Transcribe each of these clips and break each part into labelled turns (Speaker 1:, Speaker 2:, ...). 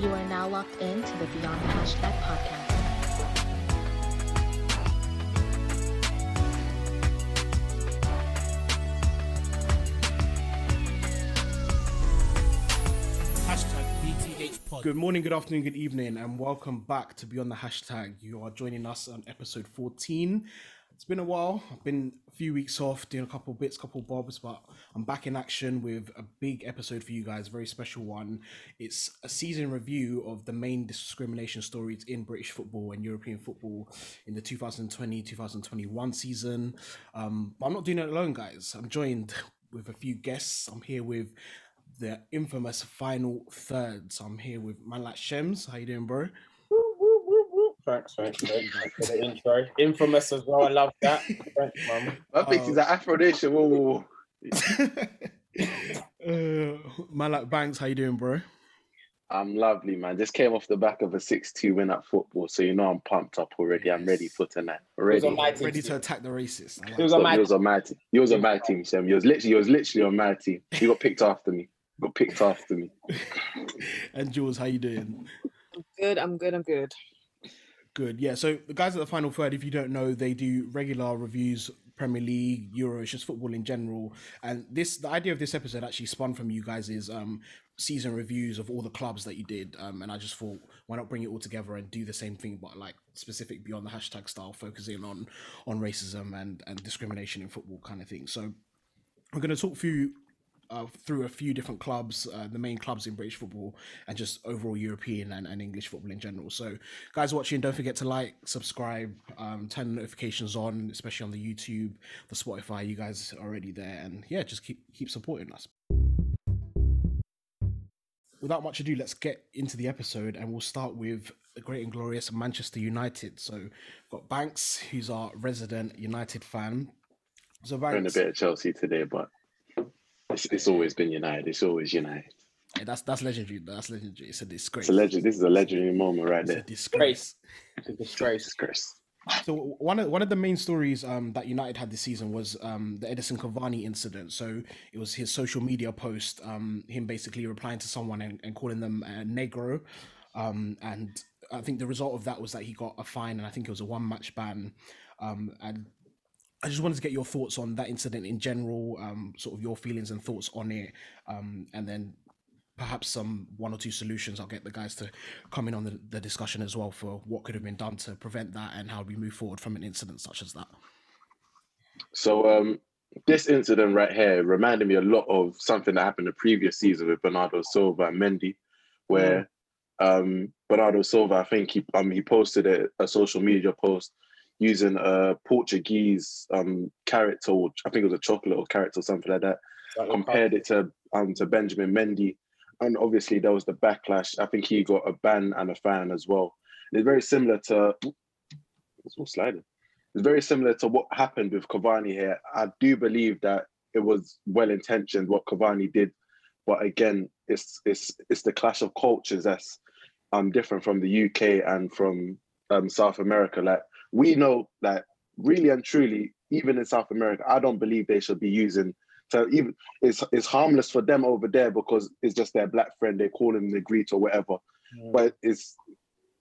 Speaker 1: You are now locked in to the Beyond the Hashtag podcast.
Speaker 2: Hashtag BTH Pod.
Speaker 3: Good morning, good afternoon, good evening, and welcome back to Beyond the Hashtag. You are joining us on episode 14. It's been a while. I've been a few weeks off doing a couple bits, couple bobs, but I'm back in action with a big episode for you guys, very special one. It's a season review of the main discrimination stories in British football and European football in the 2020 2021 season. Um, but I'm not doing it alone, guys. I'm joined with a few guests. I'm here with the infamous final third. So I'm here with man like Shems. How you doing, bro?
Speaker 4: Thanks, thanks, thanks for the intro. Infamous as well. I love that. Thanks, mum.
Speaker 5: I think he's an Afro Nation. Whoa, whoa, whoa.
Speaker 3: uh, man like Banks. How you doing, bro?
Speaker 5: I'm lovely, man. Just came off the back of a 6-2 win at football, so you know I'm pumped up already. I'm ready for tonight.
Speaker 4: It
Speaker 5: Ready.
Speaker 4: on my team.
Speaker 3: Ready to attack the racist. I like
Speaker 4: It was
Speaker 3: that.
Speaker 4: on my
Speaker 5: You was on my team. You was on my team, Shem. You was literally, you was literally on my team. You got picked after me. You got picked after me.
Speaker 3: and Jules, how you doing?
Speaker 6: I'm Good, I'm good, I'm good.
Speaker 3: Good. Yeah. So the guys at the final third, if you don't know, they do regular reviews, Premier League, Euros, just football in general. And this, the idea of this episode actually spun from you guys' is um, season reviews of all the clubs that you did. Um, and I just thought, why not bring it all together and do the same thing, but like specific beyond the hashtag style, focusing on on racism and and discrimination in football kind of thing. So we're going to talk through uh, through a few different clubs, uh, the main clubs in British football, and just overall European and, and English football in general. So, guys watching, don't forget to like, subscribe, um, turn notifications on, especially on the YouTube, the Spotify. You guys are already there, and yeah, just keep keep supporting us. Without much ado, let's get into the episode, and we'll start with the great and glorious Manchester United. So, we've got Banks, who's our resident United fan. So,
Speaker 5: in a bit of Chelsea today, but it's, it's always been United. It's always United.
Speaker 3: Yeah, that's that's legendary. That's legendary. It's a disgrace.
Speaker 5: It's a legend. This is a legendary moment right
Speaker 3: It's a
Speaker 5: there.
Speaker 3: disgrace.
Speaker 4: It's a disgrace.
Speaker 5: Disgrace.
Speaker 3: So one of one of the main stories um, that United had this season was um, the Edinson Cavani incident. So it was his social media post, um, him basically replying to someone and, and calling them a negro, um, and I think the result of that was that he got a fine, and I think it was a one match ban. Um, and I just wanted to get your thoughts on that incident in general, um, sort of your feelings and thoughts on it, um, and then perhaps some one or two solutions. I'll get the guys to come in on the, the discussion as well for what could have been done to prevent that and how we move forward from an incident such as that.
Speaker 5: So um, this incident right here reminded me a lot of something that happened the previous season with Bernardo Silva and Mendy, where um, Bernardo Silva, I think he um, he posted a, a social media post using a Portuguese um, character, or I think it was a chocolate or carrot or something like that. Compared it to um, to Benjamin Mendy, and obviously there was the backlash. I think he got a ban and a fan as well. It's very similar to. It's all sliding it's very similar to what happened with Cavani here. I do believe that it was well intentioned what Cavani did, but again, it's it's it's the clash of cultures that's um different from the UK and from um South America. Like we know that really and truly, even in South America, I don't believe they should be using. So even it's it's harmless for them over there because it's just their black friend. They call him the greet or whatever, but it's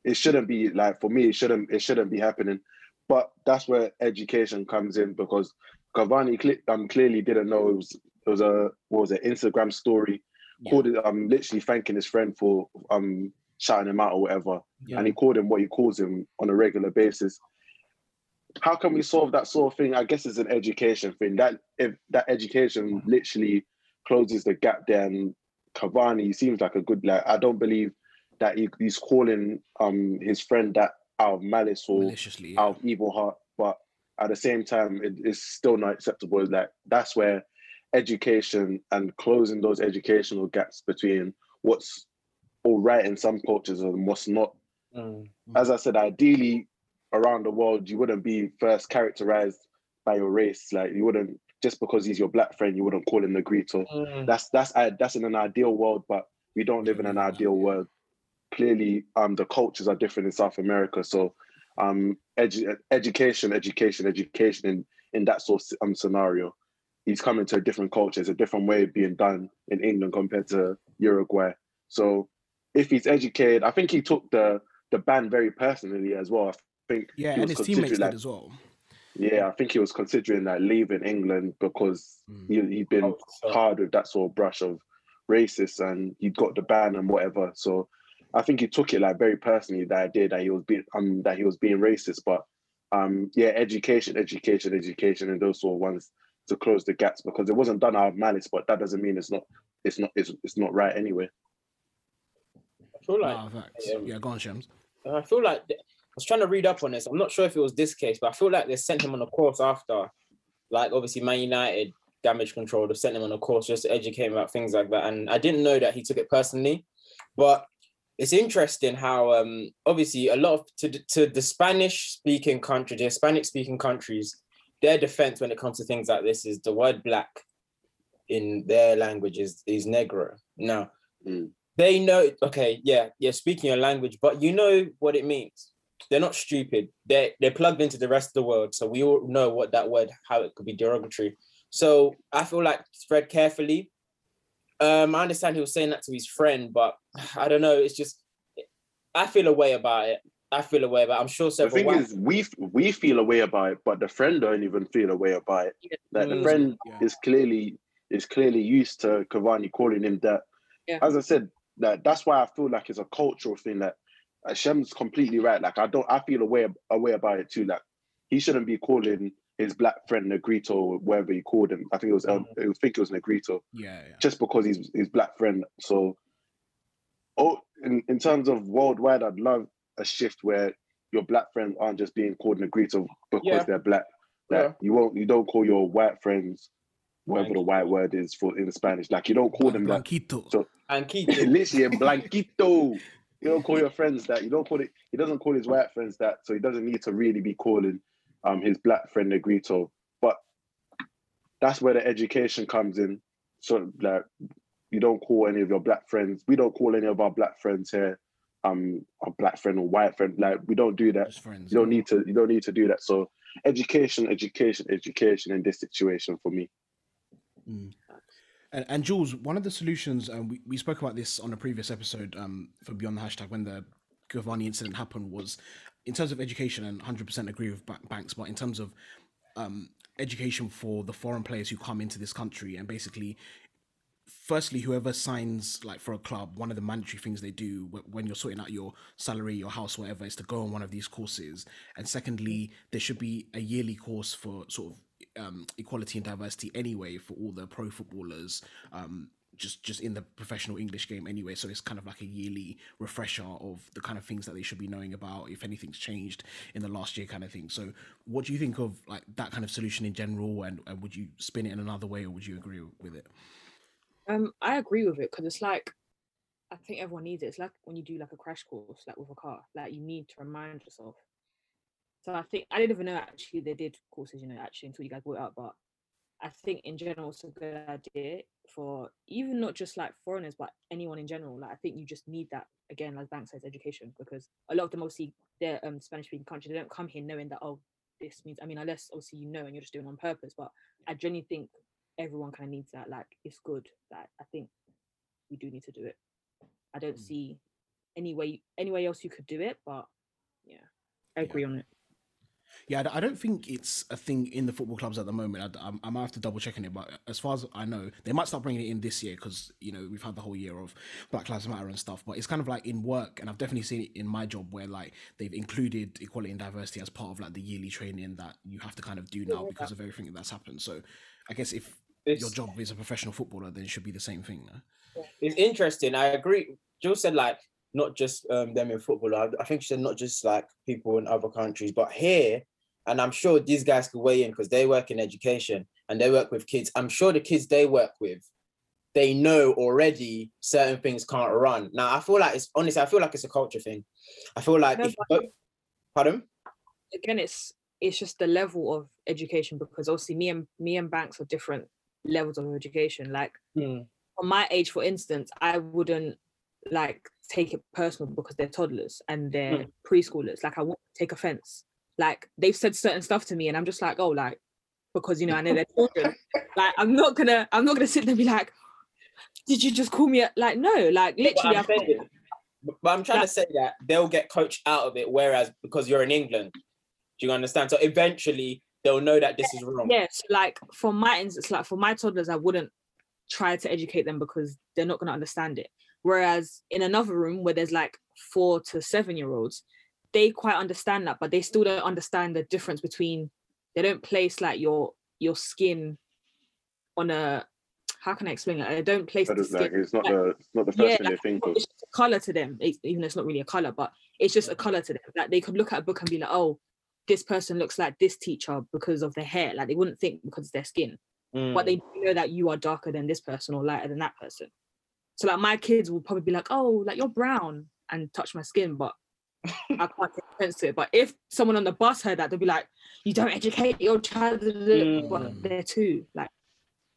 Speaker 5: it shouldn't be like for me. It shouldn't it shouldn't be happening. But that's where education comes in because Cavani um, clearly didn't know it was it was a what was it Instagram story
Speaker 3: Yeah.
Speaker 5: called it um literally thanking his friend for um shouting him out or whatever,
Speaker 3: Yeah.
Speaker 5: and he called him what he calls him on a regular basis. How can we solve that sort of thing? I guess it's an education thing. That if that education literally closes the gap there, and Cavani seems like a good like. I don't believe that he, he's calling um his friend that out of malice or
Speaker 3: Maliciously. yeah.
Speaker 5: out of evil heart, but at the same time, it, it's still not acceptable. Like that's where education and closing those educational gaps between what's all right in some cultures and what's not.
Speaker 4: Mm.
Speaker 5: As I said, ideally, around the world, you wouldn't be first characterized by your race. Like you wouldn't just because he's your black friend, you wouldn't call him Negrito.
Speaker 4: Mm.
Speaker 5: That's that's that's in an ideal world, but we don't live in an ideal world. Clearly, um, the cultures are different in South America. So, um, edu- education, education, education in in that sort of um, scenario. He's coming to a different culture. It's a different way of being done in England compared to Uruguay. So, if he's educated, I think he took the the ban very personally as well. I think
Speaker 3: Yeah,
Speaker 5: he
Speaker 3: and
Speaker 5: was
Speaker 3: his teammates
Speaker 5: considering
Speaker 3: did
Speaker 5: that-
Speaker 3: as well.
Speaker 5: Yeah, I think he was considering that leaving England because
Speaker 3: Mm.
Speaker 5: he, he'd been
Speaker 4: Oh,
Speaker 5: hard with that sort of brush of racist and he'd got the ban and whatever. So I think he took it like very personally the idea that he was being um that he was being racist. But um yeah, education, education, education, and those sort of ones to close the gaps because it wasn't done out of malice, but that doesn't mean it's not it's not it's, it's not right anyway.
Speaker 4: I feel like
Speaker 3: Ah, facts.
Speaker 4: um,
Speaker 3: yeah, go on, Shams.
Speaker 4: I feel like th- I was trying to read up on this. I'm not sure if it was this case, but I feel like they sent him on a course after, like obviously Man United damage control. They sent him on a course just to educate him about things like that. And I didn't know that he took it personally, but it's interesting how um obviously a lot of to the- to the Spanish speaking country, the Hispanic speaking countries, their defense when it comes to things like this is the word black in their language is is negro. Now
Speaker 5: Mm.
Speaker 4: they know okay yeah yeah speaking your language but you know what it means they're not stupid they're they're plugged into the rest of the world so we all know what that word how it could be derogatory so i feel like spread carefully um i understand he was saying that to his friend but i don't know it's just i feel a way about it i feel a way about it. i'm sure
Speaker 5: The
Speaker 4: several
Speaker 5: thing
Speaker 4: white-
Speaker 5: is, we we feel a way about it, but the friend don't even feel a way about it. Like the
Speaker 4: Mm.
Speaker 5: friend
Speaker 3: Yeah.
Speaker 5: is clearly is clearly used to Cavani calling him that.
Speaker 6: Yeah.
Speaker 5: As I said, that that's why I feel like it's a cultural thing. That uh, Shem's completely right. Like I don't, I feel a way a way about it too. Like he shouldn't be calling his black friend Negrito, or whatever he called him. I think it was, El- I think it was Negrito,
Speaker 3: Yeah, yeah.
Speaker 5: just because he's his black friend. So, oh, in, in terms of worldwide, I'd love a shift where your black friends aren't just being called Negrito because
Speaker 4: Yeah.
Speaker 5: they're black. Like
Speaker 4: Yeah.
Speaker 5: you won't, you don't call your white friends whatever the white word is for in Spanish. Like you don't call them that.
Speaker 3: Blanquito.
Speaker 5: So-
Speaker 4: and keep
Speaker 5: Literally blanquito. You don't call your friends that. You don't call it. He doesn't call his white friends that. So he doesn't need to really be calling um his black friend Negrito. But that's where the education comes in. So like you don't call any of your black friends. We don't call any of our black friends here um a black friend or white friend. Like we don't do that.
Speaker 3: Friends.
Speaker 5: You don't need to. You don't need to do that. So education, education, education in this situation for me.
Speaker 3: Mm. And, and Jules, one of the solutions, we, we spoke about this on a previous episode um, for Beyond the Hashtag when the Giovanni incident happened, was in terms of education, and 100% agree with Ba- Banks, but in terms of um, education for the foreign players who come into this country and basically firstly whoever signs like for a club one of the mandatory things they do when you're sorting out your salary your house whatever is to go on one of these courses. And secondly there should be a yearly course for sort of um, equality and diversity anyway for all the pro footballers um, just just in the professional english game anyway so it's kind of like a yearly refresher of the kind of things that they should be knowing about if anything's changed in the last year kind of thing so what do you think of like that kind of solution in general and, and would you spin it in another way or would you agree with it
Speaker 6: Um, I agree with it because it's like I think everyone needs it. It's like when you do like a crash course, like with a car, like you need to remind yourself. So I think I didn't even know actually they did courses, you know, actually until you guys brought it up. But I think in general it's a good idea for even not just like foreigners, but anyone in general. Like I think you just need that again, like Bank says, education because a lot of them obviously they're um Spanish speaking countries. They don't come here knowing that oh this means. I mean, unless obviously you know and you're just doing it on purpose. But I genuinely think everyone kind of needs that. Like it's good. Like I think we do need to do it. I don't
Speaker 3: Mm.
Speaker 6: see any way any way else you could do it, but yeah, I
Speaker 3: Yeah.
Speaker 6: agree on it.
Speaker 3: Yeah, I don't think it's a thing in the football clubs at the moment. I'm I might have to double check on it, but as far as I know, they might start bringing it in this year because you know we've had the whole year of Black Lives Matter and stuff. But it's kind of like in work, and I've definitely seen it in my job where like they've included equality and diversity as part of like the yearly training that you have to kind of do now because of everything that's happened. So I guess if your job is a professional footballer, then it should be the same thing. no?
Speaker 4: it's interesting. I agree. Jill said like not just um, them in football. I, I think she said not just like people in other countries, but here. And I'm sure these guys could weigh in because they work in education and they work with kids. I'm sure the kids they work with, they know already certain things can't run. Now I feel like it's honestly, I feel like it's a culture thing. I feel like
Speaker 6: No,
Speaker 4: pardon.
Speaker 6: Again, it's it's just the level of education because obviously me and me and Banks are different levels of education. Like
Speaker 4: Hmm.
Speaker 6: on my age, for instance, I wouldn't like take it personal because they're toddlers and they're mm. preschoolers. Like I won't take offense. Like they've said certain stuff to me, and I'm just like, oh, like because you know I know they're children. like I'm not gonna I'm not gonna sit there and be like, did you just call me? A-? Like no, like literally,
Speaker 4: I'm saying- But I'm trying
Speaker 6: Yeah.
Speaker 4: to say that they'll get coached out of it, whereas because you're in England, do you understand? So eventually they'll know that this is wrong.
Speaker 6: Yes, like for my instance, like for my toddlers, I wouldn't try to educate them because they're not going to understand it. Whereas in another room where there's like four to seven year olds, they quite understand that, but they still don't understand the difference between. They don't place like your your skin on a. How can I explain it? I don't place
Speaker 5: But
Speaker 6: the
Speaker 5: it's like it's not
Speaker 6: like-
Speaker 5: the it's not the first
Speaker 6: Yeah,
Speaker 5: thing they think of.
Speaker 6: it's a color to them, it's, even though it's not really a color, but it's just a color to them. Like they could look at a book and be like, "Oh, this person looks like this teacher because of their hair." Like they wouldn't think because it's their skin,
Speaker 4: Mm.
Speaker 6: but they know that you are darker than this person or lighter than that person. So like my kids will probably be like, "Oh, like you're brown," and touch my skin, but I can't take offense to it. But if someone on the bus heard that, they'll be like, "You don't educate your child,"
Speaker 4: Mm.
Speaker 6: but they're too like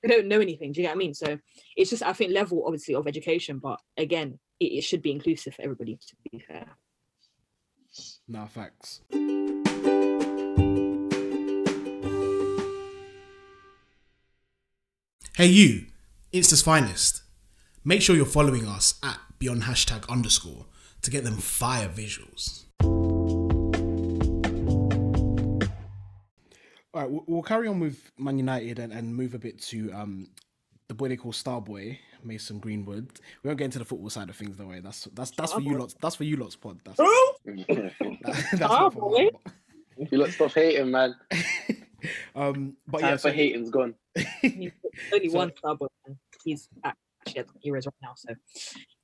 Speaker 6: they don't know anything. Do you get what I mean? So it's just I think level obviously of education, but again, it, it should be inclusive for everybody. To be fair,
Speaker 3: Nah, facts.
Speaker 2: Hey you, Insta's finest. Make sure you're following us at beyond hashtag underscore to get them fire visuals.
Speaker 3: All right, we'll, we'll carry on with Man United and, and move a bit to um, the boy they call Starboy, Mason Greenwood. We won't get into the football side of things, though. Way that's that's that's for you
Speaker 6: Starboy.
Speaker 3: lots. That's for you lots, pod. That's,
Speaker 5: you
Speaker 3: that's not for
Speaker 6: Starboy?
Speaker 3: mine.
Speaker 5: lot stop hating, man.
Speaker 3: Um, but
Speaker 5: Time
Speaker 3: yeah,
Speaker 5: for
Speaker 3: so,
Speaker 5: hating's gone.
Speaker 6: He's only
Speaker 3: So-
Speaker 6: one star, but he's actually at the Euros right now. So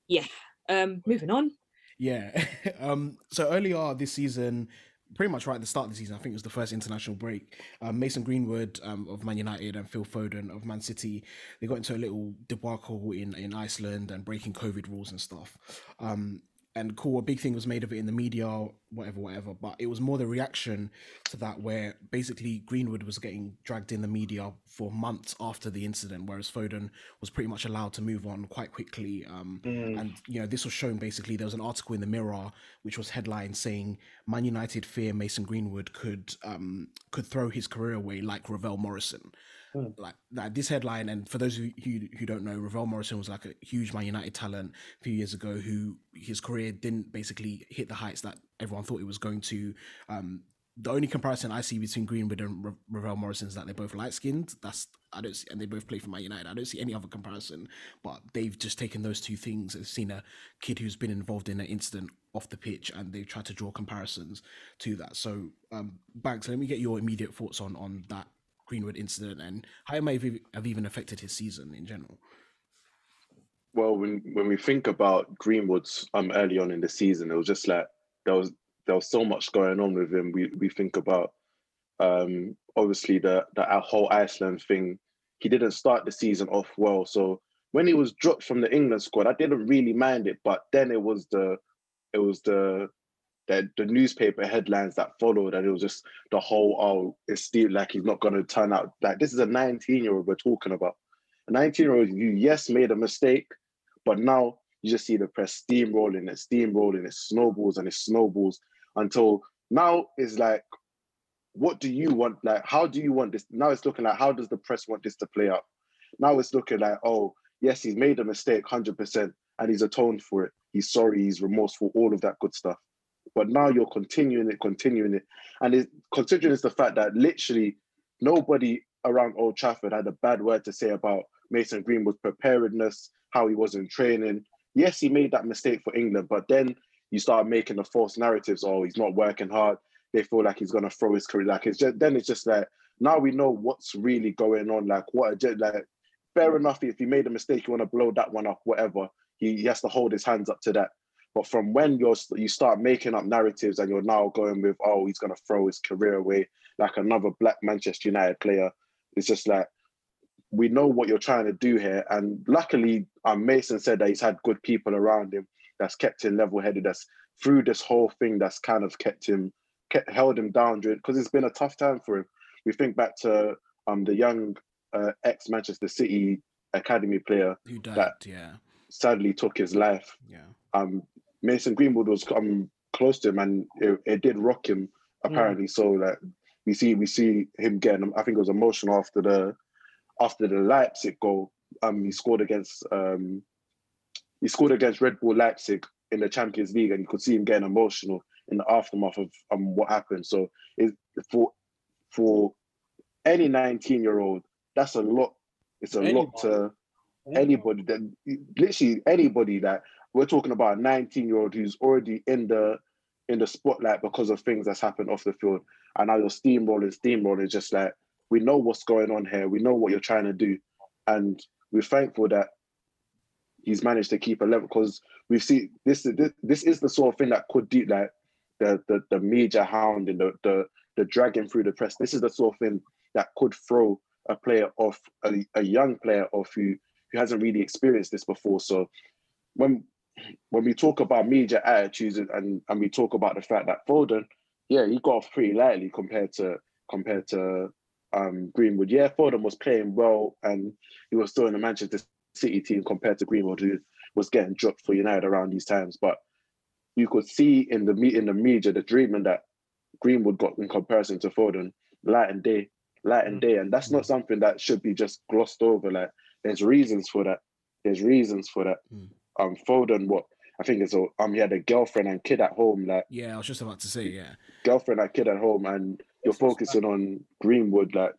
Speaker 6: yeah, um, moving on.
Speaker 3: Yeah. um, so earlier this season, pretty much right at the start of the season, I think it was the first international break. Um, Mason Greenwood um, of Man United and Phil Foden of Man City, they got into a little debacle in, in Iceland and breaking COVID rules and stuff. Um, and cool, a big thing was made of it in the media, whatever, whatever. But it was more the reaction to that, where basically Greenwood was getting dragged in the media for months after the incident, whereas Foden was pretty much allowed to move on quite quickly. Um, and you know, this was shown basically. There was an article in the Mirror which was headlined saying Man United fear Mason Greenwood could um, could throw his career away like Ravel Morrison. Like that, this headline, and for those of you who, who don't know, Ravel Morrison was like a huge Man United talent a few years ago who his career didn't basically hit the heights that everyone thought it was going to. Um, the only comparison I see between Greenwood and Ra- Ravel Morrison is that they're both light skinned. That's I don't see, and they both play for Man United. I don't see any other comparison. But they've just taken those two things and seen a kid who's been involved in an incident off the pitch, and they've tried to draw comparisons to that. So, um, Banks, let me get your immediate thoughts on on that Greenwood incident and how it have have even affected his season in general.
Speaker 5: Well, when when we think about Greenwood's um early on in the season, it was just like there was there was so much going on with him. We we think about um obviously the the whole Iceland thing. He didn't start the season off well, so when he was dropped from the England squad, I didn't really mind it. But then it was the it was the the, the newspaper headlines that followed, and it was just the whole oh, it's still like he's not going to turn out like this is a 19 year old we're talking about. A 19 year old, you yes made a mistake, but now you just see the press steamrolling it, steamrolling it, snowballs and it snowballs until now is like, what do you want? Like, how do you want this? Now it's looking like, how does the press want this to play out? Now it's looking like, oh, yes, he's made a mistake 100% and he's atoned for it. He's sorry, he's remorseful, all of that good stuff. But now you're continuing it, continuing it. And it, considering it's the fact that literally nobody around Old Trafford had a bad word to say about Mason Greenwood's preparedness, how he was in training. Yes, he made that mistake for England, but then you start making the false narratives. Oh, he's not working hard. They feel like he's gonna throw his career. Like it's just then it's just like now we know what's really going on. Like what like fair enough if he made a mistake, you want to blow that one up, whatever. He, he has to hold his hands up to that. But from when you're you start making up narratives and you're now going with, oh, he's gonna throw his career away like another black Manchester United player, it's just like we know what you're trying to do here. And luckily, um, Mason said that he's had good people around him that's kept him level-headed. That's through this whole thing that's kind of kept him kept held him down because it's been a tough time for him. We think back to um the young uh, ex Manchester City academy player
Speaker 3: Who died?
Speaker 5: That-
Speaker 3: yeah,
Speaker 5: sadly took his life.
Speaker 3: yeah.
Speaker 5: Um, Mason Greenwood was um close to him and it, it did rock him apparently. So like we see we see him getting I think it was emotional after the after the Leipzig goal. Um, he scored against um he scored against Red Bull Leipzig in the Champions League, and you could see him getting emotional in the aftermath of um, what happened. So it, for for any 19 year old, that's a lot. It's a lot to anybody that literally anybody that we're talking about a 19 year old who's already in the in the spotlight because of things that's happened off the field. And now you're steamrolling, steamrolling, just like we know what's going on here. We know what you're trying to do. And we're thankful that he's managed to keep a level because we've seen this, this this is the sort of thing that could do like the the, the media hound and the, the the dragging through the press. This is the sort of thing that could throw a player off, a, a young player off who who hasn't really experienced this before. So when when we talk about media attitudes and, and we talk about the fact that Foden, yeah, he got off pretty lightly compared to compared to um, Greenwood. Yeah, Foden was playing well and he was still in the Manchester City team compared to Greenwood, who was getting dropped for United around these times. But you could see in the in the media the treatment that Greenwood got in comparison to Foden, light and day, light and day, and that's not something that should be just glossed over. Like there's reasons for that. There's reasons for that.
Speaker 2: Mm.
Speaker 5: Um, Foden, what I think is, um, he had a girlfriend and kid at home. Like
Speaker 2: Yeah, I was just about to say, yeah.
Speaker 5: girlfriend and kid at home, and you're focusing on Greenwood. Like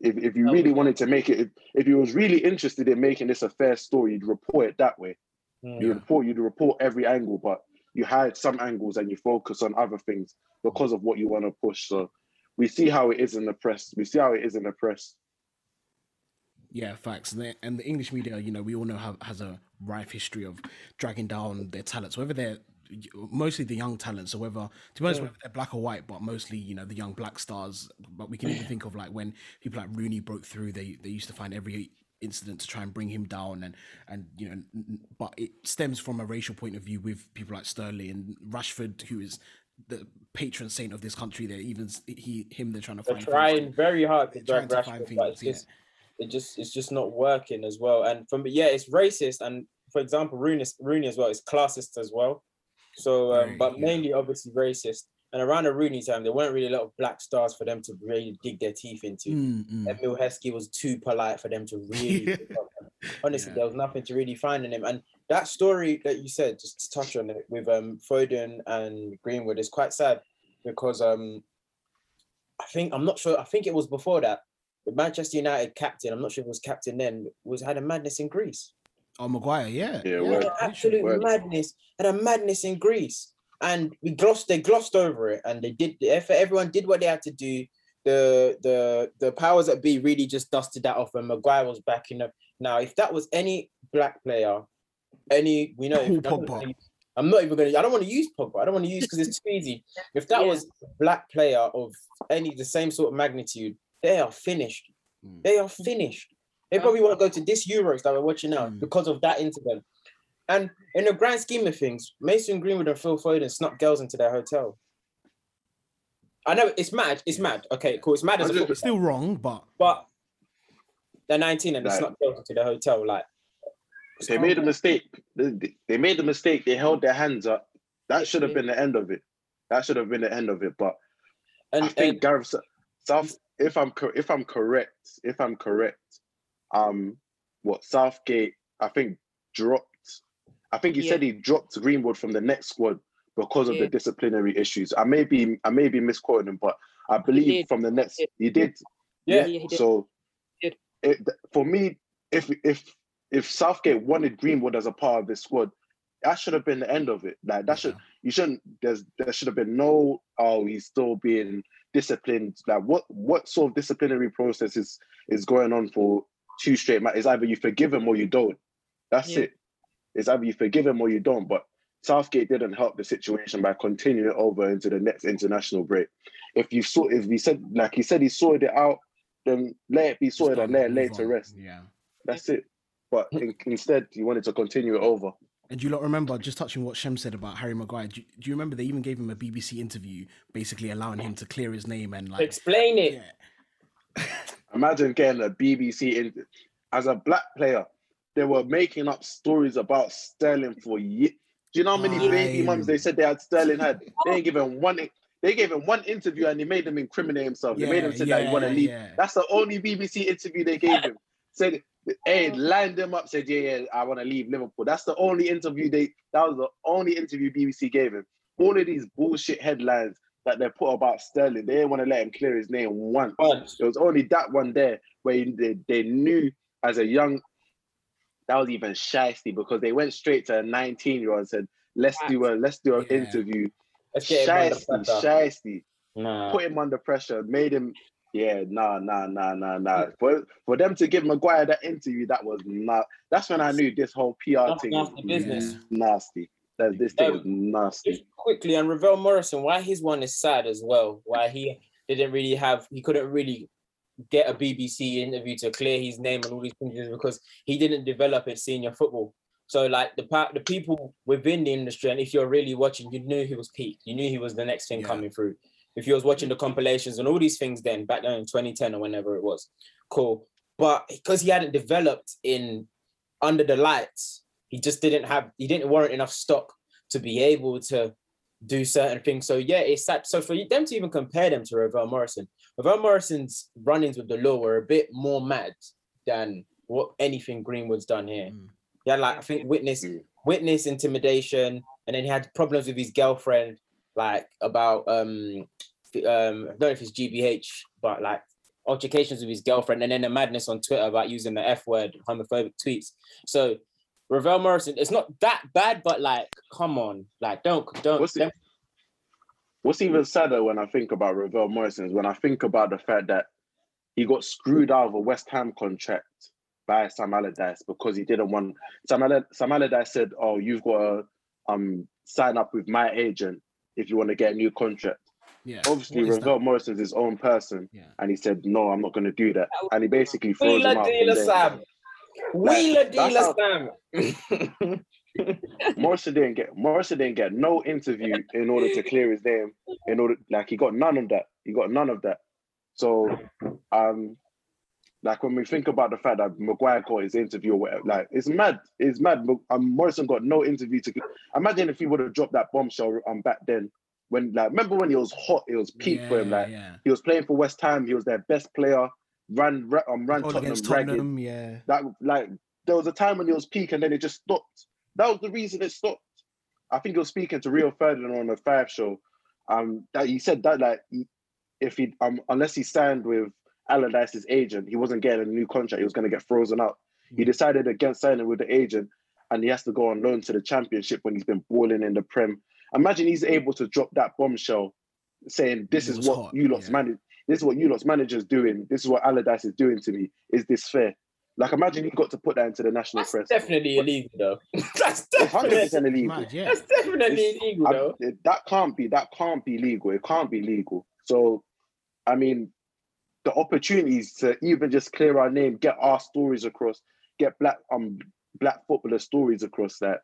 Speaker 5: if if you really wanted to make it, if, if you was really interested in making this a fair story, you'd report it that way. You report, you'd report every angle, but you hide some angles and you focus on other things because of what you want to push. So we see how it is in the press. We see how it is in the press.
Speaker 2: Yeah, facts. And the, and the English media, you know, we all know have, has a rife history of dragging down their talents, whether they're mostly the young talents, or whether, to be honest, whether they're black or white, but mostly, you know, the young black stars. But we can even think of like when people like Rooney broke through, they, they used to find every incident to try and bring him down and and you know but it stems from a racial point of view with people like Sterling and Rashford who is the patron saint of this country they're even he him they're trying to
Speaker 4: They're
Speaker 2: find
Speaker 4: trying
Speaker 2: things.
Speaker 4: very hard to drag
Speaker 2: trying to find
Speaker 4: Rashford,
Speaker 2: things, yeah.
Speaker 4: just it just it's just not working as well. And from yeah, it's racist. And for example, Rooney, Rooney as well is classist as well. So, um, but mainly obviously racist. And around the Rooney time, there weren't really a lot of black stars for them to really dig their teeth into.
Speaker 2: Mm, mm.
Speaker 4: Emile Heskey was too polite for them to really. Honestly,
Speaker 2: Yeah.
Speaker 4: there was nothing to really find in him. And that story that you said, just to touch on it with um Foden and Greenwood, is quite sad because um I think I'm not sure. I think it was before that. The Manchester United captain, I'm not sure if it was captain then, was had a madness in Greece.
Speaker 2: Oh Maguire yeah
Speaker 5: Yeah,
Speaker 4: Yeah,
Speaker 5: word.
Speaker 4: absolute
Speaker 5: Word.
Speaker 4: madness. Had a madness in Greece, and we glossed. They glossed over it, and they did. If everyone did what they had to do, the the the powers that be really just dusted that off, and Maguire was back in. The, now, if that was any black player, any we know. I'm not
Speaker 2: Pogba.
Speaker 4: I'm not even gonna. I don't want to use Pogba. I don't want to use because it's too easy. If that
Speaker 6: Yeah.
Speaker 4: was a black player of any the same sort of magnitude, they are finished.
Speaker 2: Mm.
Speaker 4: They are finished. They probably want to go to this Euros that we're watching now
Speaker 2: Mm.
Speaker 4: because of that incident. And in the grand scheme of things, Mason Greenwood and Phil Foden snuck girls into their hotel. I know it's mad. It's mad. Okay, cool. It's mad as a
Speaker 2: it's still wrong but
Speaker 4: but they're 19 and they
Speaker 5: Like-
Speaker 4: snuck girls into the hotel. Like
Speaker 5: They made a mistake. They, they made the mistake. They held their hands up. That should have been the end of it. That should have been the end of it. But
Speaker 4: and,
Speaker 5: I think
Speaker 4: and
Speaker 5: Gareth South. If I'm if I'm correct, if I'm correct, um, what Southgate I think dropped. I think he
Speaker 6: Yeah.
Speaker 5: said he dropped Greenwood from the next squad because of
Speaker 6: Yeah.
Speaker 5: the disciplinary issues. I may be I may be misquoting him, but I believe from the next he did.
Speaker 4: Yeah.
Speaker 6: Yeah, he did.
Speaker 5: So it, for me, if if if Southgate wanted Greenwood as a part of this squad, that should have been the end of it. Like that should you shouldn't. There's there should have been no. Oh, he's still being disciplined. Like what what sort of disciplinary process is is going on for two straight matches? It's either you forgive him or you don't. That's
Speaker 6: Yeah.
Speaker 5: it. It's either you forgive him or you don't. But Southgate didn't help the situation by continuing it over into the next international break. If you saw, if he said like he said he sorted it out, then let it be sorted and let it lay
Speaker 2: move
Speaker 5: to rest.
Speaker 2: yeah
Speaker 5: That's it. But in, instead, he wanted to continue it over.
Speaker 2: And do you lot remember, just touching what Shem said about Harry Maguire, do you, do you remember they even gave him a BBC interview, basically allowing him to clear his name and like,
Speaker 4: explain it.
Speaker 2: yeah,
Speaker 5: Imagine getting a BBC in as a black player. They were making up stories about Sterling for years. Do you know how many baby mums they said they had Sterling had? They ain't given one. They gave him one interview and they made him incriminate himself. They made him say that he want to leave.
Speaker 2: yeah.
Speaker 5: That's the only BBC interview they gave him. Said Hey, lined them up, said, yeah, yeah, I want to leave Liverpool. That's the only interview they, that was the only interview BBC gave him. All of these bullshit headlines that they put about Sterling, they didn't want to let him clear his name once.
Speaker 4: Once.
Speaker 5: It was only that one there where they, they knew as a young, that was even shisty because they went straight to a 19 year old and said, let's do a, let's do an
Speaker 3: Yeah.
Speaker 5: interview.
Speaker 4: Let's get him under
Speaker 5: Shisty, shisty
Speaker 4: Nah.
Speaker 5: put him under pressure, made him, yeah, nah, nah, nah, nah, nah. For for them to give Maguire that interview, that was not. That's when I knew this whole PR
Speaker 4: That's
Speaker 5: thing
Speaker 4: nasty
Speaker 5: was
Speaker 4: business.
Speaker 5: nasty. That this thing
Speaker 4: Um,
Speaker 5: was nasty.
Speaker 4: Quickly and Ravel Morrison, why his one is sad as well. Why he didn't really have, he couldn't really get a BBC interview to clear his name and all these things is because he didn't develop in senior football. So like the the people within the industry, and if you're really watching, you knew he was peak. You knew he was the next thing
Speaker 3: Yeah.
Speaker 4: coming through. If you was watching the compilations and all these things then back then in 2010 or whenever it was, cool. But because he hadn't developed in under the lights, he just didn't have he didn't warrant enough stock to be able to do certain things. So yeah, it's sad. So for them to even compare them to Ravel Morrison, Ravel Morrison's run-ins with the law were a bit more mad than what anything Greenwood's done here.
Speaker 3: Mm.
Speaker 4: Yeah, like I think witness
Speaker 5: Mm.
Speaker 4: witness intimidation, and then he had problems with his girlfriend, like about um um I don't know if it's GBH, but like altercations with his girlfriend, and then the madness on Twitter about using the F word, homophobic tweets. So Ravel Morrison, it's not that bad, but like, come on, like don't don't
Speaker 5: What's it-
Speaker 4: them-
Speaker 5: What's even sadder when I think about Ravel Morrison is when I think about the fact that he got screwed out of a West Ham contract by Sam Allardyce because he didn't want Sam, Alla- Sam Allardyce said, "Oh, you've got to um sign up with my agent if you want to get a new contract."
Speaker 3: Yeah.
Speaker 5: Obviously,
Speaker 3: What is that?
Speaker 5: Ravel Morrison's his own person,
Speaker 3: Yeah.
Speaker 5: and he said, "No, I'm not going to do that," and he basically throws him
Speaker 4: Wheeler
Speaker 5: out. from
Speaker 4: Dealer
Speaker 5: there.
Speaker 4: Sam. Wheeler
Speaker 5: that's
Speaker 4: Dealer
Speaker 5: how-
Speaker 4: Sam.
Speaker 5: Morrison didn't get Morrison didn't get no interview in order to clear his name. In order, like he got none of that. He got none of that. So, um, like when we think about the fact that Maguire got his interview, or whatever, like it's mad. It's mad. Um, Morrison got no interview to. Imagine if he would have dropped that bombshell um back then. When like remember when he was hot, it was peak for him. Like
Speaker 3: yeah.
Speaker 5: he was playing for West Ham. He was their best player. Ran ra- um ran Tottenham,
Speaker 3: against
Speaker 5: ragged
Speaker 3: Tottenham, yeah.
Speaker 5: that like there was a time when it was peak and then it just stopped. That was the reason it stopped. I think he was speaking to Rio Ferdinand on the Five Show. Um, that he said that like if he um unless he signed with Allardyce's agent, he wasn't getting a new contract. He was going to get frozen out. He decided against signing with the agent, and he has to go on loan to the Championship when he's been balling in the Prem. Imagine he's able to drop that bombshell, saying, "This
Speaker 3: It
Speaker 5: is what
Speaker 3: hot,
Speaker 5: you lot's
Speaker 3: yeah.
Speaker 5: This is what you lot's managers doing. This is what Allardyce is doing to me. Is this fair?" Like, imagine he got to put that into the national
Speaker 4: That's
Speaker 5: press.
Speaker 4: definitely illegal, though. That's
Speaker 5: It's hundred
Speaker 4: definitely,
Speaker 5: percent illegal.
Speaker 3: Mad, yeah.
Speaker 4: that's definitely
Speaker 5: It's-
Speaker 4: illegal,
Speaker 5: I-
Speaker 4: though.
Speaker 5: it- that can't be. That can't be legal. It can't be legal. So, I mean, the opportunities to even just clear our name, get our stories across, get black um black footballer stories across. That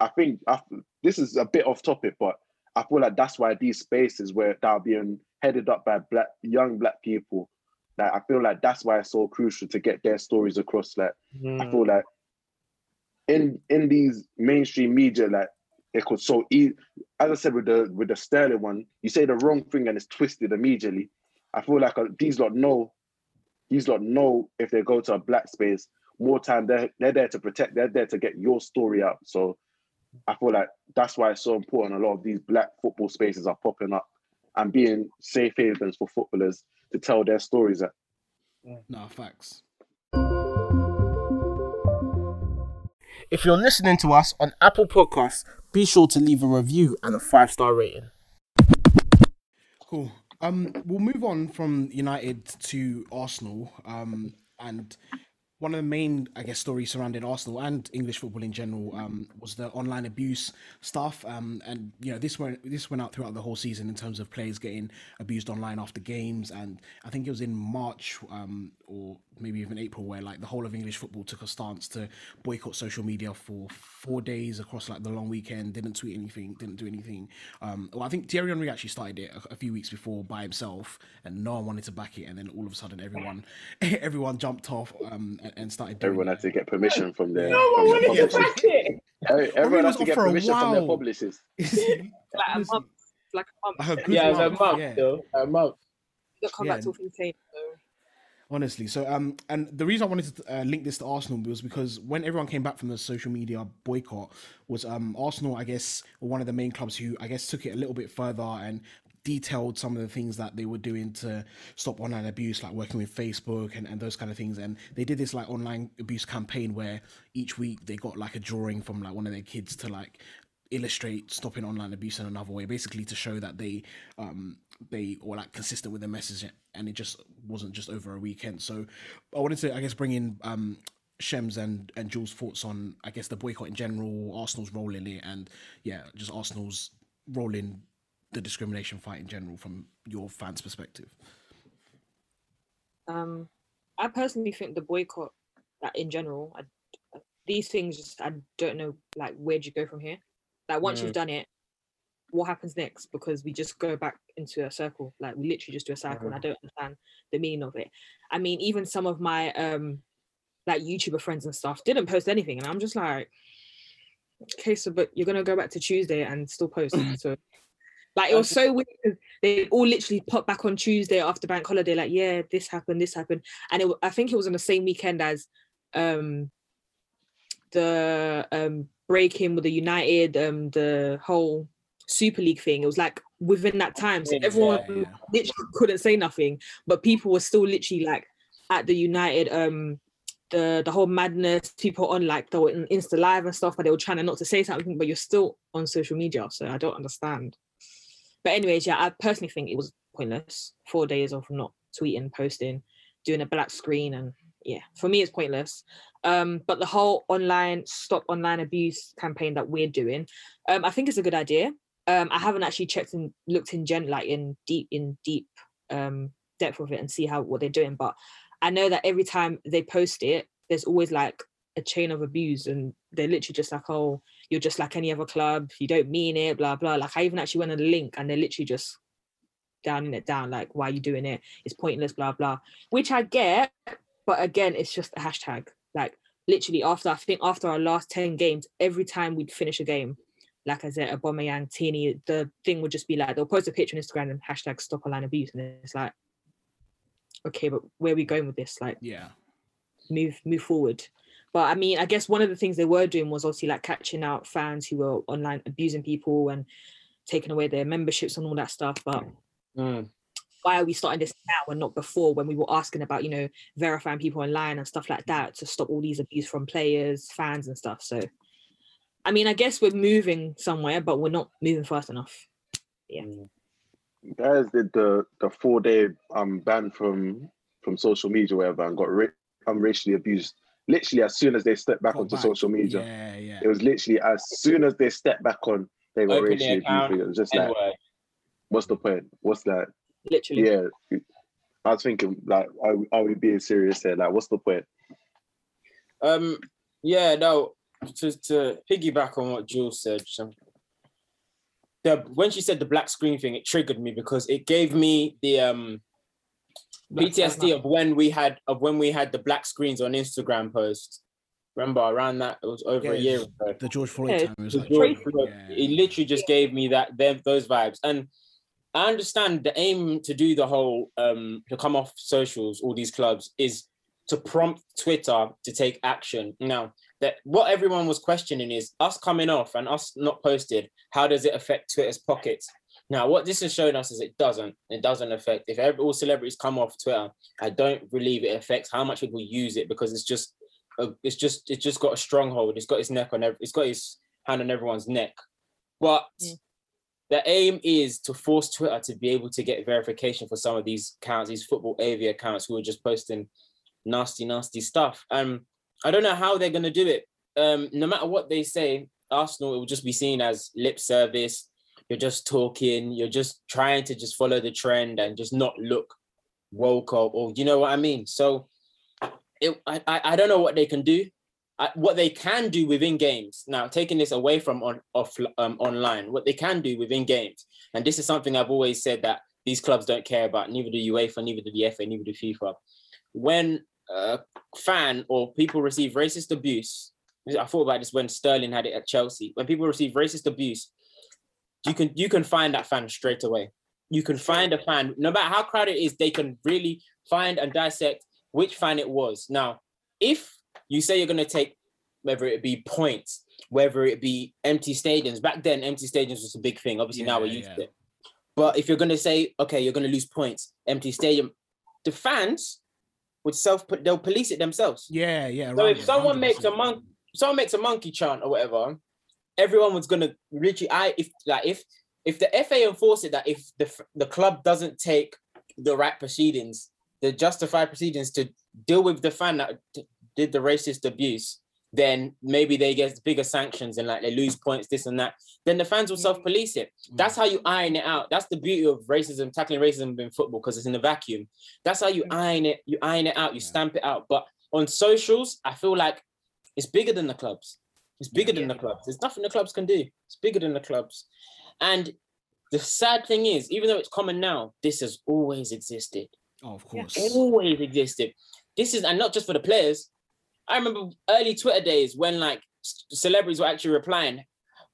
Speaker 5: I think I, this is a bit off topic, but I feel like that's why these spaces where that are being headed up by black young black people. Like I feel like that's why it's so crucial to get their stories across. Like I
Speaker 4: Mm.
Speaker 5: feel like in in these mainstream media, like it could so. As I said with the with the Sterling one, you say the wrong thing and it's twisted immediately. I feel like uh, these lot know, these lot know if they go to a black space, more time they're they're there to protect. They're there to get your story out. So I feel like that's why it's so important. A lot of these black football spaces are popping up and being safe havens for footballers to tell their stories. At.
Speaker 3: No, facts.
Speaker 7: If you're listening to us on Apple Podcasts, be sure to leave a review and a five star rating.
Speaker 3: Cool. Um, we'll move on from United to Arsenal. Um, and one of the main, I guess, stories surrounding Arsenal and English football in general um, was the online abuse stuff. Um, and you know, this went this went out throughout the whole season in terms of players getting abused online after games. And I think it was in March um, or maybe even April where like the whole of English football took a stance to boycott social media for four days across like the long weekend. Didn't tweet anything. Didn't do anything. Um, well, I think Thierry Henry actually started it a, a few weeks before by himself, and no one wanted to back it. And then all of a sudden, everyone everyone jumped off um, and, and started. Doing
Speaker 5: Everyone
Speaker 3: it.
Speaker 5: had to get permission from their.
Speaker 4: No
Speaker 5: from
Speaker 4: one
Speaker 5: their
Speaker 4: wanted to
Speaker 5: publishers.
Speaker 4: back it.
Speaker 5: Every- Everyone
Speaker 3: was
Speaker 5: has to
Speaker 3: off
Speaker 5: get
Speaker 3: for a
Speaker 5: permission from their
Speaker 3: while.
Speaker 5: publicists.
Speaker 6: Like a month. Like a month.
Speaker 3: A good
Speaker 4: Yeah, it was a
Speaker 3: month,
Speaker 4: month,
Speaker 3: yeah.
Speaker 4: though. A month.
Speaker 6: They'll come
Speaker 3: Yeah.
Speaker 6: back talking same. So
Speaker 3: honestly. So, um, and the reason I wanted to uh, link this to Arsenal was because when everyone came back from the social media boycott, was um Arsenal, I guess, were one of the main clubs who I guess took it a little bit further and detailed some of the things that they were doing to stop online abuse, like working with Facebook and, and those kind of things. And they did this like online abuse campaign where each week they got like a drawing from like one of their kids to like illustrate stopping online abuse in another way, basically to show that they um they were like consistent with their message and it just wasn't just over a weekend. So I wanted to I guess bring in um Shems and and Jules' thoughts on I guess the boycott in general, Arsenal's role in it, and yeah, just Arsenal's role in the discrimination fight in general from your fans' perspective.
Speaker 6: Um, I personally think the boycott, like in general, I, these things just I don't know like where do you go from here? Like once
Speaker 4: Mm.
Speaker 6: you've done it, what happens next? Because we just go back into a circle. Like we literally just do a cycle, and I don't understand the meaning of it. I mean, even some of my um like YouTuber friends and stuff didn't post anything, and I'm just like, okay, so but you're gonna go back to Tuesday and still post. so like it was so weird. 'cause They all literally put back on Tuesday after bank holiday, like, yeah, this happened, this happened. And it, I think it was on the same weekend as um the um break-in with the United, um, the whole Super League thing. It was like within that time. So
Speaker 4: Yeah,
Speaker 6: everyone
Speaker 3: yeah.
Speaker 6: literally couldn't say nothing, but people were still literally like at the United um the the whole madness people on like they were in Insta live and stuff, but they were trying to not to say something, but you're still on social media, so I don't understand. But anyways, yeah, I personally think it was pointless. Four days of not tweeting, posting, doing a black screen, and yeah, for me it's pointless. Um, but the whole online stop online abuse campaign that we're doing, um, I think it's a good idea. Um, I haven't actually checked and looked in gen like in deep in deep um depth of it and see how what they're doing, but I know that every time they post it, there's always like a chain of abuse, and they're literally just like, oh, you're just like any other club, you don't mean it, blah blah. Like I even actually went on the link and they're literally just downing it down, like, why are you doing it? It's pointless, blah blah. Which I get, but again, it's just a hashtag. Like literally after I think after our last 10 games, every time we'd finish a game, like I said, Aubameyang, Tierney, the thing would just be like they'll post a picture on Instagram and hashtag stop online abuse. And it's like, okay, but where are we going with this? Like
Speaker 3: Yeah.
Speaker 6: move move forward. But I mean, I guess one of the things they were doing was obviously like catching out fans who were online abusing people and taking away their memberships and all that stuff. But
Speaker 4: Mm.
Speaker 6: why are we starting this now and not before when we were asking about, you know, verifying people online and stuff like that to stop all these abuse from players, fans and stuff. So I mean, I guess we're moving somewhere, but we're not moving fast enough. Yeah.
Speaker 5: Guys did the the four day um ban from from social media whatever and got ra- um, racially abused literally as soon as they stepped back
Speaker 3: Got
Speaker 5: onto
Speaker 3: back.
Speaker 5: social media
Speaker 3: Yeah, yeah.
Speaker 5: it was literally as soon as they stepped back on they were
Speaker 4: Open the
Speaker 5: racially
Speaker 4: account,
Speaker 5: abused it was just like
Speaker 4: N-word.
Speaker 5: what's the point what's that
Speaker 6: Literally.
Speaker 5: yeah I was thinking like are, are we being serious here like what's the point
Speaker 4: Um, yeah, no, to, to piggyback on what Jules said, some, the, when she said the black screen thing, it triggered me because it gave me the um
Speaker 6: Black Lives
Speaker 4: PTSD of when we had of when we had the black screens on Instagram posts. Remember around that it was over a year ago.
Speaker 3: The George Floyd
Speaker 6: Yeah,
Speaker 3: time it was like,
Speaker 4: George Floyd,
Speaker 3: yeah.
Speaker 4: It literally just gave me that them those vibes. And I understand the aim to do the whole um to come off socials, all these clubs, is to prompt Twitter to take action. Now that what everyone was questioning is us coming off and us not posted, how does it affect Twitter's pockets? Now, what this has shown us is it doesn't. It doesn't affect. If every, all celebrities come off Twitter, I don't believe it affects how much people use it because it's just, a, it's just, it's just got a stronghold. It's got its neck on every, it's got its hand on everyone's neck. But
Speaker 6: Mm.
Speaker 4: the aim is to force Twitter to be able to get verification for some of these accounts, these football AV accounts who are just posting nasty, nasty stuff. Um, I don't know how they're going to do it. Um, no matter what they say, Arsenal it will just be seen as lip service. You're just talking. You're just trying to just follow the trend and just not look woke or, or you know what I mean. So, it, I, I I don't know what they can do. I, what they can do within games now, taking this away from on off um, online, what they can do within games, and this is something I've always said that these clubs don't care about. Neither do UEFA, neither do the FA, neither do FIFA. When a fan or people receive racist abuse, I thought about this when Sterling had it at Chelsea. When people receive racist abuse, you can you can find that fan straight away. You can find a fan, no matter how crowded it is, they can really find and dissect which fan it was. Now, if you say you're gonna take whether it be points, whether it be empty stadiums, back then empty stadiums was a big thing. Obviously now we're used
Speaker 3: yeah.
Speaker 4: to it. But if you're gonna say, okay, you're gonna lose points, empty stadium, the fans would self put they'll police it themselves.
Speaker 3: Yeah, yeah.
Speaker 4: So
Speaker 3: around
Speaker 4: if
Speaker 3: it,
Speaker 4: someone makes a
Speaker 3: 100%.
Speaker 4: monk, someone makes a monkey chant or whatever, everyone was gonna literally. I if like if if the FA enforce it that if the the club doesn't take the right proceedings, the justified proceedings to deal with the fan that did the racist abuse, then maybe they get bigger sanctions and like they lose points, this and that. Then the fans will mm. self-police it. Mm. That's how you iron it out. That's the beauty of racism, tackling racism in football because it's in a vacuum. That's how you mm. iron it. You iron it out. You stamp it out. But on socials, I feel like it's bigger than the clubs. It's bigger than the clubs. There's nothing the clubs can do. It's bigger than the clubs. And the sad thing is, even though it's common now, this has always existed.
Speaker 3: Oh, of course.
Speaker 4: Always existed. This is, and not just for the players. I remember early Twitter days when like c- celebrities were actually replying.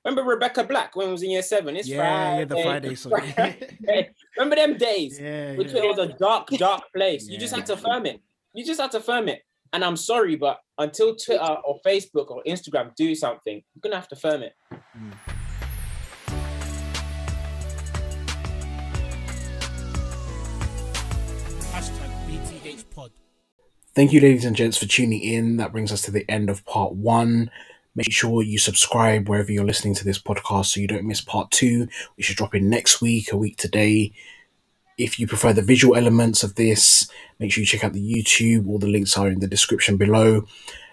Speaker 4: Remember Rebecca Black when it was in year seven? It's
Speaker 3: yeah, yeah,
Speaker 4: Friday.
Speaker 3: the Friday song.
Speaker 4: Friday. Remember them days?
Speaker 3: yeah,
Speaker 4: When
Speaker 3: yeah.
Speaker 4: Was a dark, dark place. You just had to firm it. You just had to firm it. And I'm sorry, but until Twitter uh, or Facebook or Instagram do something, you're gonna have to firm it.
Speaker 8: Hashtag BTH Pod.
Speaker 3: Thank you, ladies and gents, for tuning in. That brings us to the end of part one. Make sure you subscribe wherever you're listening to this podcast so you don't miss part two, which should drop in next week, a week today. If you prefer the visual elements of this, make sure you check out the YouTube. All the links are in the description below.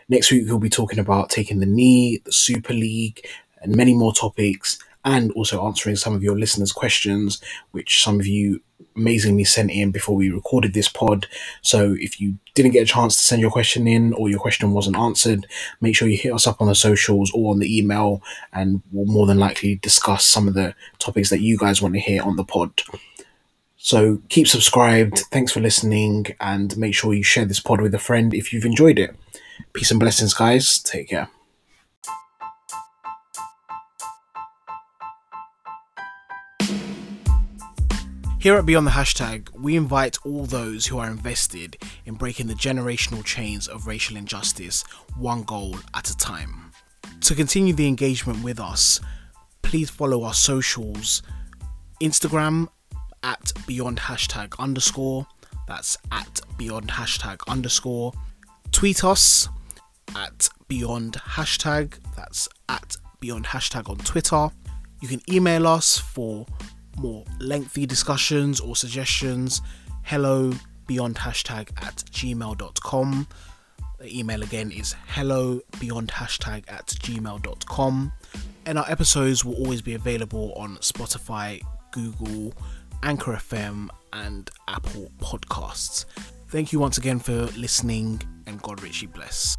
Speaker 3: Next week, we'll be talking about taking the knee, the Super League, and many more topics, and also answering some of your listeners' questions, which some of you amazingly sent in before we recorded this pod. So if you didn't get a chance to send your question in or your question wasn't answered, make sure you hit us up on the socials or on the email, and we'll more than likely discuss some of the topics that you guys want to hear on the pod. So keep subscribed. Thanks for listening, and make sure you share this pod with a friend if you've enjoyed it. Peace and blessings, guys. Take care. Here at Beyond the Hashtag, we invite all those who are invested in breaking the generational chains of racial injustice, one goal at a time. To continue the engagement with us, please follow our socials Instagram at Beyond Hashtag underscore, that's at Beyond Hashtag underscore. Tweet us at Beyond Hashtag, that's at Beyond Hashtag on Twitter. You can email us for more lengthy discussions or suggestions. Hello beyond hashtag at gmail.com. The email again is hello beyond hashtag at gmail.com. And our episodes will always be available on Spotify, Google, Anchor FM, and Apple Podcasts. Thank you once again for listening, and God richly bless.